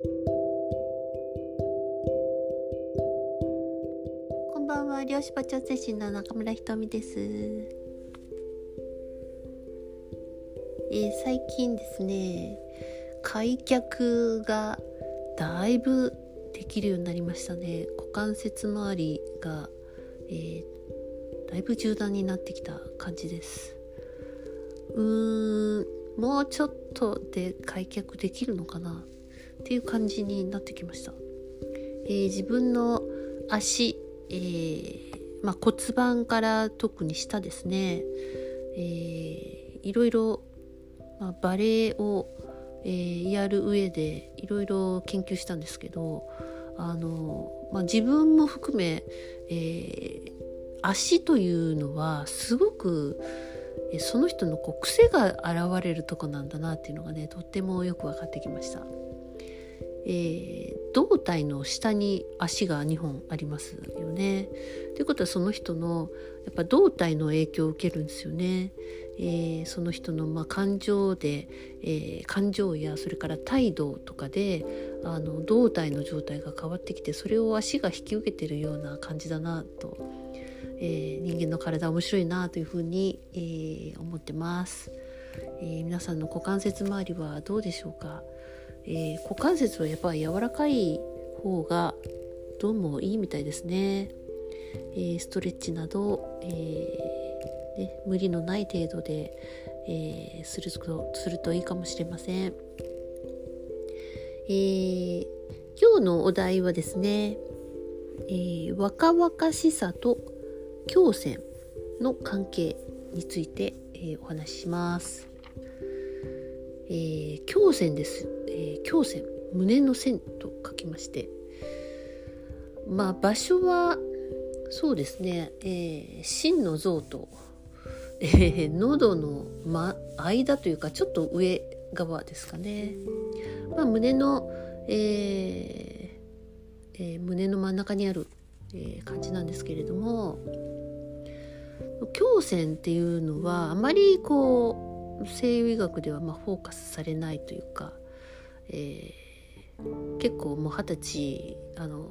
こんばんは漁師場調整士の中村ひとみです、えー、最近ですね開脚がだいぶできるようになりましたね。股関節周りが、えー、だいぶ柔軟になってきた感じです。うーんもうちょっとで開脚できるのかな。っていう感じになってきました、えー、自分の足、えー、まあ、骨盤から特に下ですね、えー、いろいろ、まあ、バレエを、えー、やる上でいろいろ研究したんですけどあの、まあ、自分も含め、え足というのはすごくその人のこう癖が現れるとこなんだなっていうのがねとってもよく分かってきました。えー、胴体の下に足が2本ありますよね。ということはその人のやっぱ胴体の影響を受けるんですよね。えー、その人のまあ感情で、えー、感情やそれから態度とかであの胴体の状態が変わってきてそれを足が引き受けてるような感じだなとえー、人間の体面白いなというふうに、えー、思ってます、えー、皆さんの股関節周りはどうでしょうか、え股関節はやっぱり柔らかい方がどうもいいみたいですね、えストレッチなど、えね、無理のない程度で、えするとするといいかもしれません、え今日のお題はですね、え、若々しさと胸腺の関係について、え、お話しします。えー、胸腺です、えー、胸腺胸の線と書きまして。まあ場所はそうですね、えー、真の像と、えー、喉の、ま、間というかちょっと上側ですかね、まあ、胸の、えーえー、胸の真ん中にある、えー、感じなんですけれども胸腺っていうのはあまりこう西洋医学ではまフォーカスされないというか、えー、結構もう二十歳あの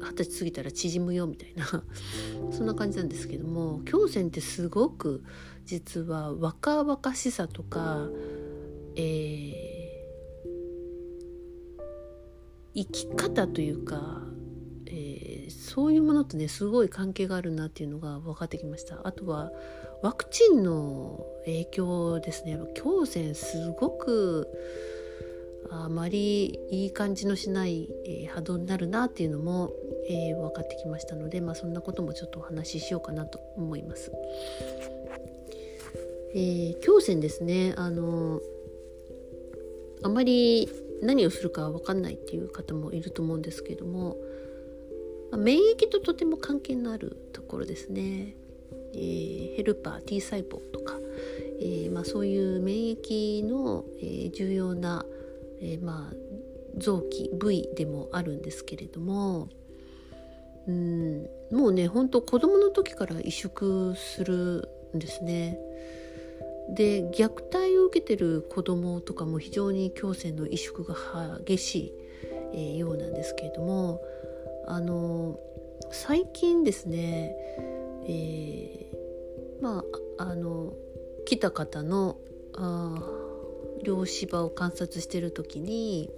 二十歳過ぎたら縮むよみたいな そんな感じなんですけども胸腺ってすごく実は若々しさとか、えー、生き方というか、そういうものとねすごい関係があるなっていうのが分かってきました。あとはワクチンの影響ですね胸腺すごくあまりいい感じのしない、えー、波動になるなっていうのも、えー、分かってきましたので、まあ、そんなこともちょっとお話ししようかなと思います。えー、胸腺ですねあのあまり何をするか分かんないっていう方もいると思うんですけども免疫ととても関係のあるところですね。えー、ヘルパー T 細胞とか、えー、まあ、そういう免疫の、え、重要な、えまあ、臓器部位でもあるんですけれどもうんもうね本当子供の時から萎縮するんですね。で虐待を受けてる子供とかも非常に胸腺の萎縮が激しい、えー、ようなんですけれどもあの最近ですね、えー、まああの来た方のあ両芝を観察してる時に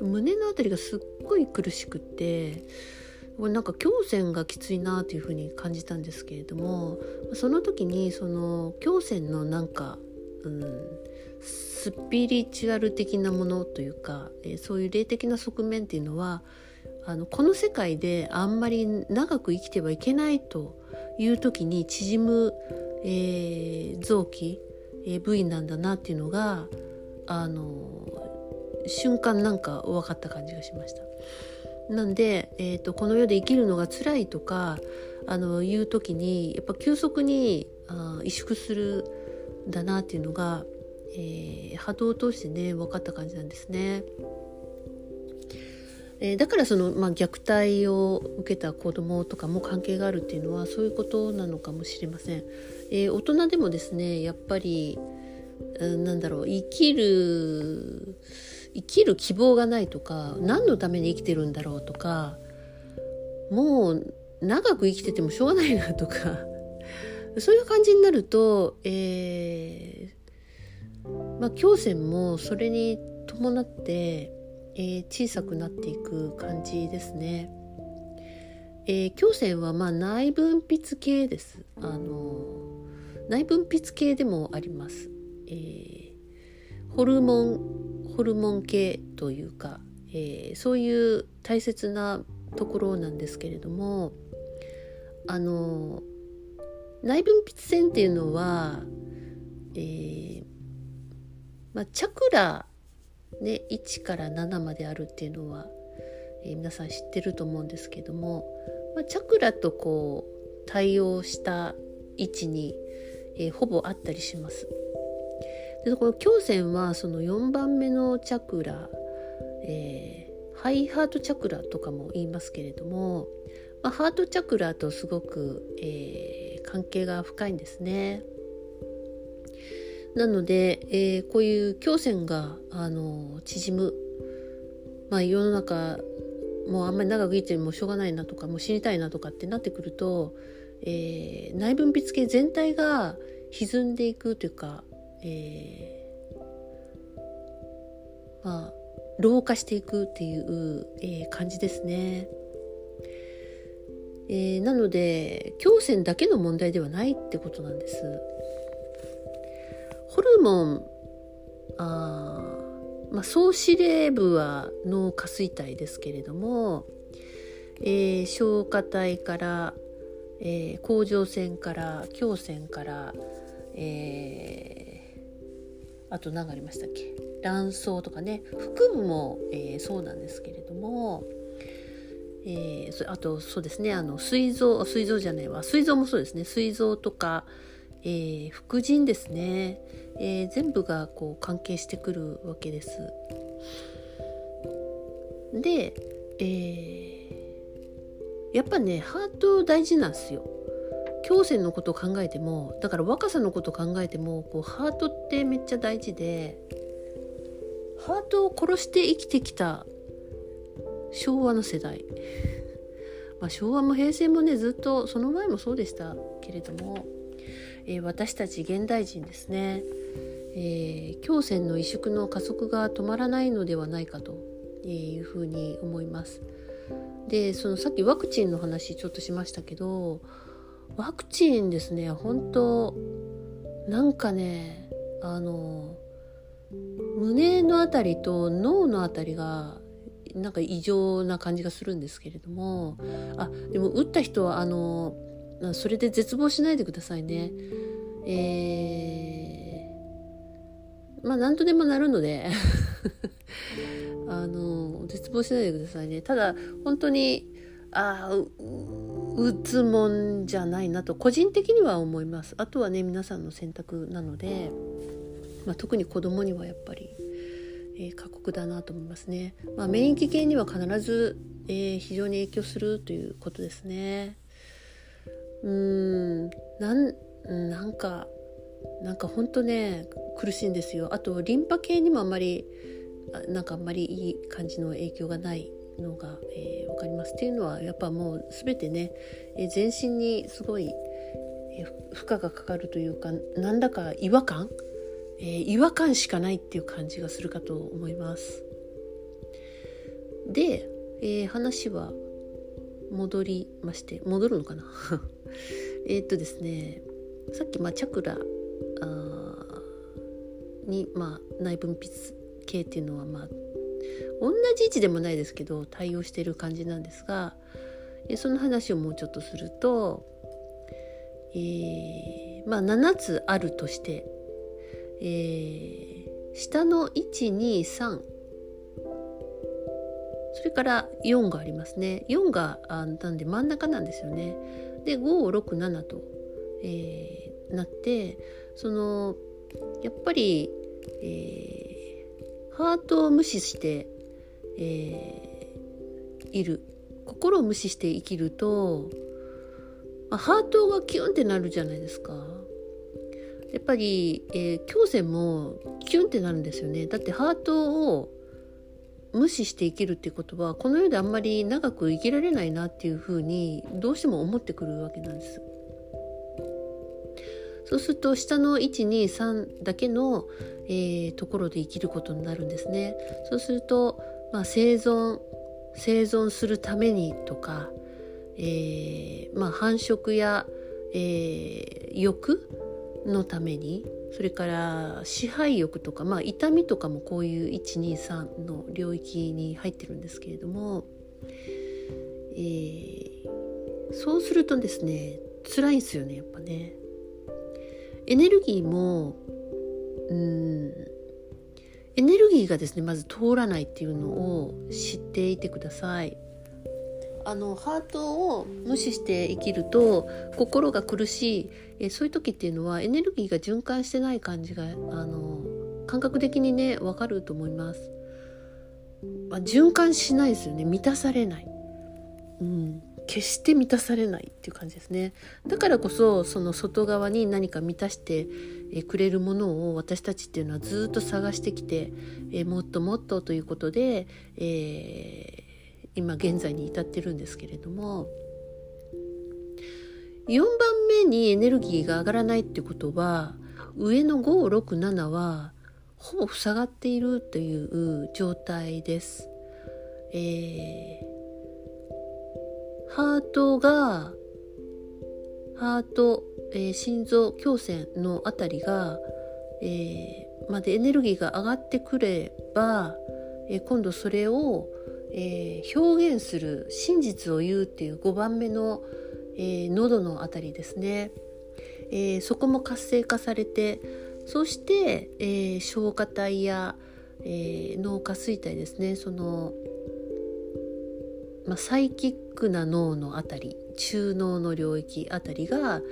胸の辺りがすっごい苦しくってこれなんか胸腺がきついなというふうに感じたんですけれどもその時にその胸腺のなんか、うん、スピリチュアル的なものというか、えー、そういう霊的な側面っていうのはあのこの世界であんまり長く生きてはいけないという時に縮む、えー、臓器、えー、部位なんだなっていうのがあの瞬間なんか分かった感じがしました。なんで、えーと、この世で生きるのが辛いとかあのいう時にやっぱ急速にあ萎縮するんだなっていうのが、えー、波動を通してね分かった感じなんですね。えー、だからその、まあ、虐待を受けた子どもとかも関係があるっていうのはそういうことなのかもしれません。えー、大人でもですねやっぱり、うん、なんだろう生きる生きる希望がないとか何のために生きてるんだろうとかもう長く生きててもしょうがないなとか そういう感じになると、えー、まあ胸腺もそれに伴って、えー、小さくなっていく感じですね。えー、胸腺はまあ内分泌系です。あの内分泌系でもあります。えー、ホルモンホルモン系というか、えー、そういう大切なところなんですけれどもあの内分泌腺っていうのは、えーまあ、チャクラ、ね、1から7まであるっていうのは、えー、皆さん知ってると思うんですけども、まあ、チャクラとこう対応した位置に、えー、ほぼあったりします。でこの胸腺はその4番目のチャクラ、えー、ハイハートチャクラとかも言いますけれども、まあ、ハートチャクラとすごく、えー、関係が深いんですね。なので、えー、こういう胸腺があの縮む、まあ、世の中もうあんまり長く生きてもしょうがないなとかもう死にたいなとかってなってくると、えー、内分泌系全体が歪んでいくというか、えー、まあ老化していくっていう、えー、感じですね。えー、なので胸腺だけの問題ではないってことなんです。ホルモンあまあ、総司令部は脳下垂体ですけれども、えー、消化体から、えー、甲状腺から胸腺から、えー、あと何がありましたっけ？卵巣とかね。腹部も、えー、そうなんですけれども、えー、あとそうですね。あの膵臓膵臓じゃないわ。膵臓もそうですね。膵臓とか、えー、副腎ですね、えー、全部がこう関係してくるわけです。で、えー、やっぱねハート大事なんですよ。胸腺のことを考えてもだから若さのことを考えてもこうハートってめっちゃ大事でハートを殺して生きてきた昭和の世代、まあ、昭和も平成もねずっとその前もそうでしたけれども、えー、私たち現代人ですね、えー、胸腺の萎縮の加速が止まらないのではないかというふうに思います。でそのさっきワクチンの話ちょっとしましたけどワクチンですね本当なんかねあの胸の辺りと脳の辺りがなんか異常な感じがするんですけれどもあでも打った人はあのそれで絶望しないでくださいね。えー、まあ何とでもなるので あの絶望しないでくださいね。ただ本当にあ打つもんじゃないなと個人的には思います。あとはね皆さんの選択なので、まあ、特に子供にはやっぱりえー、過酷だなと思いますね。まあ、免疫系には必ず、えー、非常に影響するということですね。うーんなんなんかなんか本当ね苦しいんですよ。あとリンパ系にもあんまりなんかあんまりいい感じの影響がないのが、えー、分かります。っていうのはやっぱもう全てね、えー、全身にすごい、えー、負荷がかかるというかなんだか違和感？えー、違和感しかないっていう感じがするかと思います。で、えー、話は戻りまして戻るのかな？えっとですねさっき、まあ、チャクラに、まあ、内分泌系っていうのは、まあ、同じ位置でもないですけど対応してる感じなんですが、その話をもうちょっとすると、えー、まあ7つあるとしてえー、下の123それから4がありますね。4があなんで真ん中なんですよね。で567と、えー、なってそのやっぱり、えー、ハートを無視して、えー、いる。心を無視して生きると、ハートがキュンってなるじゃないですか。やっぱり、えー、胸腺もキュンってなるんですよね。だってハートを無視して生きるっていうことはこの世であんまり長く生きられないなっていうふうにどうしても思ってくるわけなんです。そうすると下の123だけの、えー、ところで生きることになるんですね。そうすると、まあ、生存生存するためにとか、えーまあ、繁殖や、えー、欲のためにそれから支配欲とか、まあ、痛みとかもこういう123の領域に入ってるんですけれども、えー、そうするとですね辛いんですよねやっぱね。エネルギーもうんエネルギーがですねまず通らないっていうのを知っていてください。あのハートを無視して生きると心が苦しいえそういう時っていうのはエネルギーが循環してない感じがあの感覚的にね分かると思います。まあ、循環しないですよね満たされない。うん決して満たされないっていう感じですねだからこそその外側に何か満たしてくれるものを私たちっていうのはずっと探してきて、えもっともっとということで、えー、今現在に至ってるんですけれども4番目にエネルギーが上がらないってことは上の567はほぼ塞がっているという状態です。えーハートがハート、えー、心臓胸腺のあたりが、えー、までエネルギーが上がってくれば、え、今度それを、えー、表現する真実を言うっていう5番目の、えー、喉のあたりですね、えー、そこも活性化されてそして、えー、消化体や、えー、脳下垂体ですね。そのまあ、サイキックな脳のあたり中脳の領域あたりが、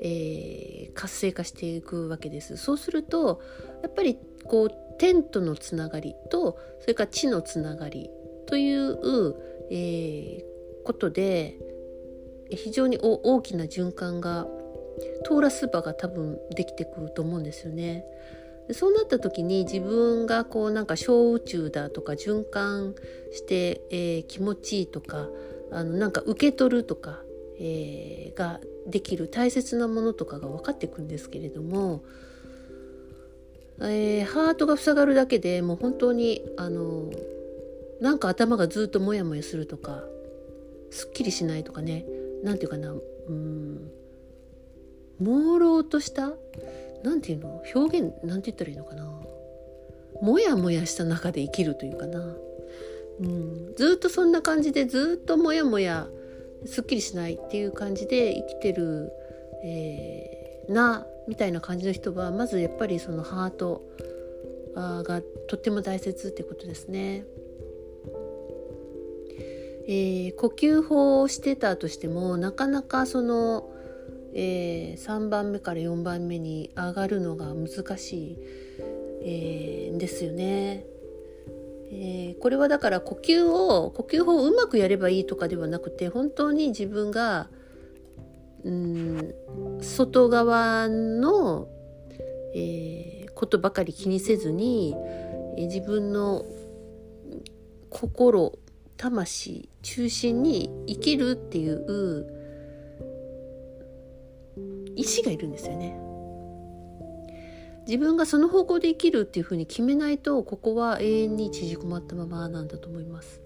えー、活性化していくわけです。そうするとやっぱりこう天とのつながりとそれから地のつながりという、えー、ことで非常に大きな循環が通らす場が多分できてくると思うんですよね。そうなった時に自分がこうなんか小宇宙だとか循環して、えー、気持ちいいとかあのなんか受け取るとか、えー、ができる大切なものとかが分かってくるんですけれども、えー、ハートが塞がるだけでもう本当にあのなんか頭がずっとモヤモヤするとかすっきりしないとかね。何て言うかな。うん。朦朧とした何て言うの？表現何て言ったらいいのかな。もやもやした中で生きるというかな、うん、ずっとそんな感じでずっともやもやすっきりしないっていう感じで生きてる、えー、なみたいな感じの人はまずやっぱりそのハートがとっても大切ってことですね。えー、呼吸法をしてたとしてもなかなかそのえー、3番目から4番目に上がるのが難しい、えー、ですよね。えー、これはだから呼吸を呼吸法をうまくやればいいとかではなくて本当に自分がうん外側の、えー、ことばかり気にせずに、えー、自分の心魂中心に生きるっていう意志がいるんですよね。自分がその方向で生きるっていうふうに決めないとここは永遠に縮こまったままなんだと思います。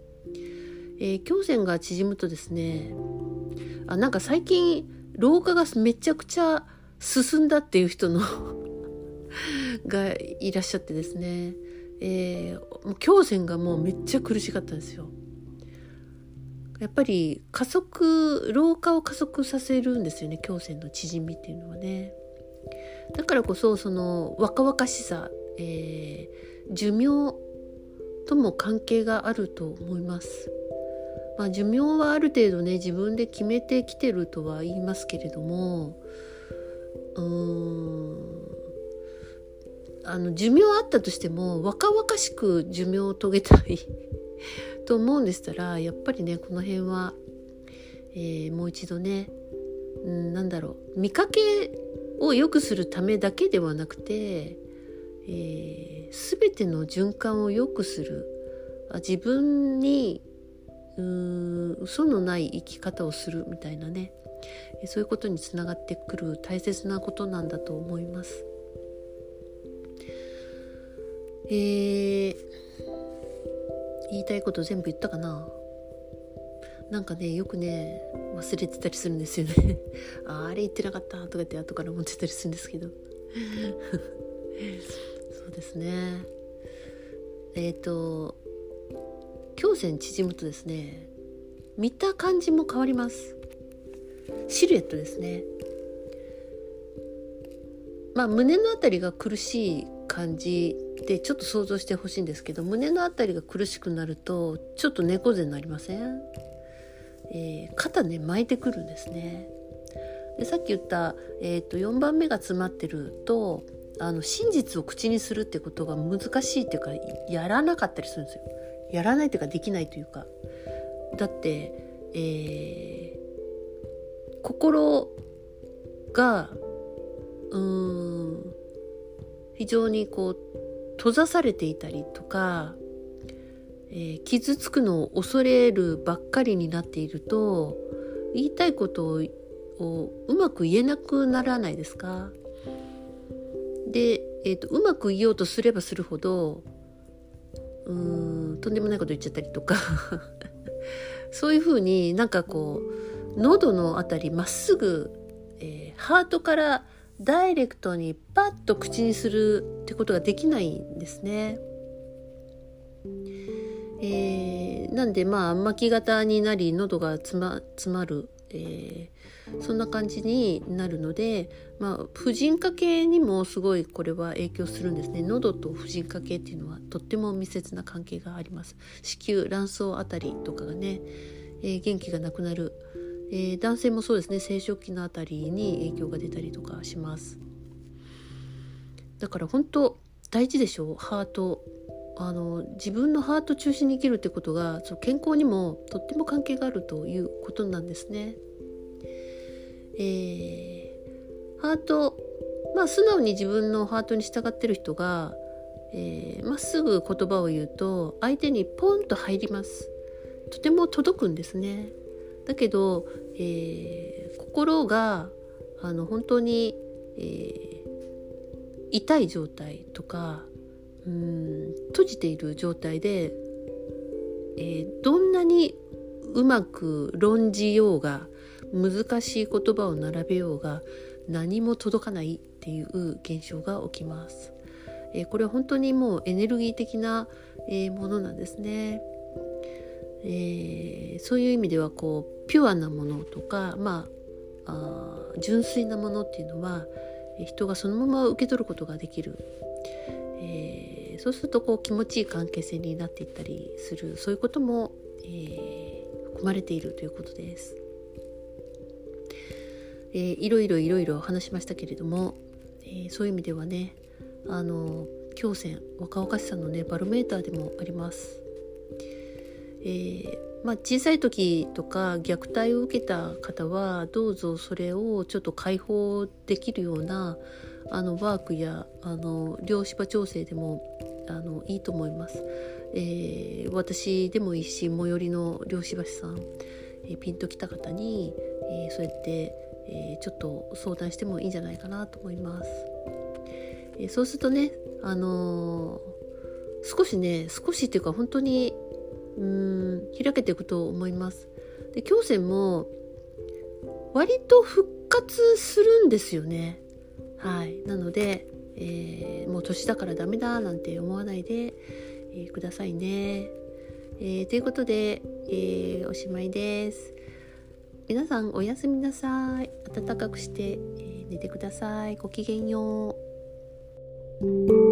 えー、胸腺が縮むとですねあなんか最近老化がめちゃくちゃ進んだっていう人の がいらっしゃってですね、えー、胸腺がもうめっちゃ苦しかったんですよ。やっぱり加速老化を加速させるんですよね胸腺の縮みっていうのはねだからこそその若々しさ、えー、寿命とも関係があると思います。まあ、寿命はある程度ね自分で決めてきてるとは言いますけれどもうーんあの寿命あったとしても若々しく寿命を遂げたいと思うんでしたらやっぱりねこの辺は、えー、もう一度ね、うん、なんだろう見かけを良くするためだけではなくて、えー、全ての循環を良くする自分にうーん嘘のない生き方をするみたいなねそういうことにつながってくる大切なことなんだと思います。えー、言いたいこと全部言ったかな？なんかねよくね忘れてたりするんですよね。ああれ言ってなかったとかって後から思ってたりするんですけど。そうですね。えっ、ー、と胸線縮むとですね。見た感じも変わります。シルエットですね。まあ胸の辺りが苦しい感じでちょっと想像してほしいんですけど胸の辺りが苦しくなるとちょっと猫背になりません？えー、肩ね巻いてくるんですね。でさっき言った、えーと、4番目が詰まってるとあの真実を口にするってことが難しいっていうかやらなかったりするんですよ。やらないというかできないというか。だって、えー、心がうん非常にこう閉ざされていたりとかえー、傷つくのを恐れるばっかりになっていると言いたいことをうまく言えなくならないですか？で、えーと、うまく言おうとすればするほどうーんとんでもないこと言っちゃったりとか。そういうふうになんかこう喉のあたりまっすぐ、えー、ハートからダイレクトにパッと口にするってことができないんですね。えー、なんでまあ巻き型になり喉が詰ま詰まる、えー、そんな感じになるので、まあ、婦人科系にもすごいこれは影響するんですね喉と婦人科系っていうのはとっても密接な関係があります子宮卵巣あたりとかがね、えー、元気がなくなる、えー、男性もそうですね生殖器のあたりに影響が出たりとかしますだから本当大事でしょうハートあの自分のハート中心に生きるってことがその健康にもとっても関係があるということなんですね。えー、ハートまあ素直に自分のハートに従ってる人がま、えー、っすぐ言葉を言うと相手にポンと入ります。とても届くんですね。だけど、えー、心があの本当に、えー、痛い状態とかうん閉じている状態で、えー、どんなにうまく論じようが難しい言葉を並べようが何も届かないっていう現象が起きます。えー、これは本当にもうエネルギー的な、えー、ものなんですね。えー、そういう意味ではこうピュアなものとか、まあ、あ純粋なものっていうのは人がそのまま受け取ることができる、えー、そうするとこう気持ちいい関係性になっていったりするそういうことも、えー、含まれているということです。えー、いろいろいろいろ話しましたけれども、えー、そういう意味ではねあの胸腺若々しさのねバロメーターでもあります。えーまあ、小さい時とか虐待を受けた方はどうぞそれをちょっと解放できるようなあのワークやあの両芝調整でもあのいいと思います。えー、私でもいいし最寄りの漁師橋さん、えー、ピンときた方に、えー、そうやって、えちょっと相談してもいいんじゃないかなと思います。えそうするとね、あの少しね少しっていうか本当にうん開けていくと思います。で胸腺も割と復活するんですよね。はい、なので、えー、もう年だからダメだなんて思わないで、えー、くださいね。えー、ということで、えおしまいです。皆さんおやすみなさい。暖かくして、え寝てください。ごきげんよう。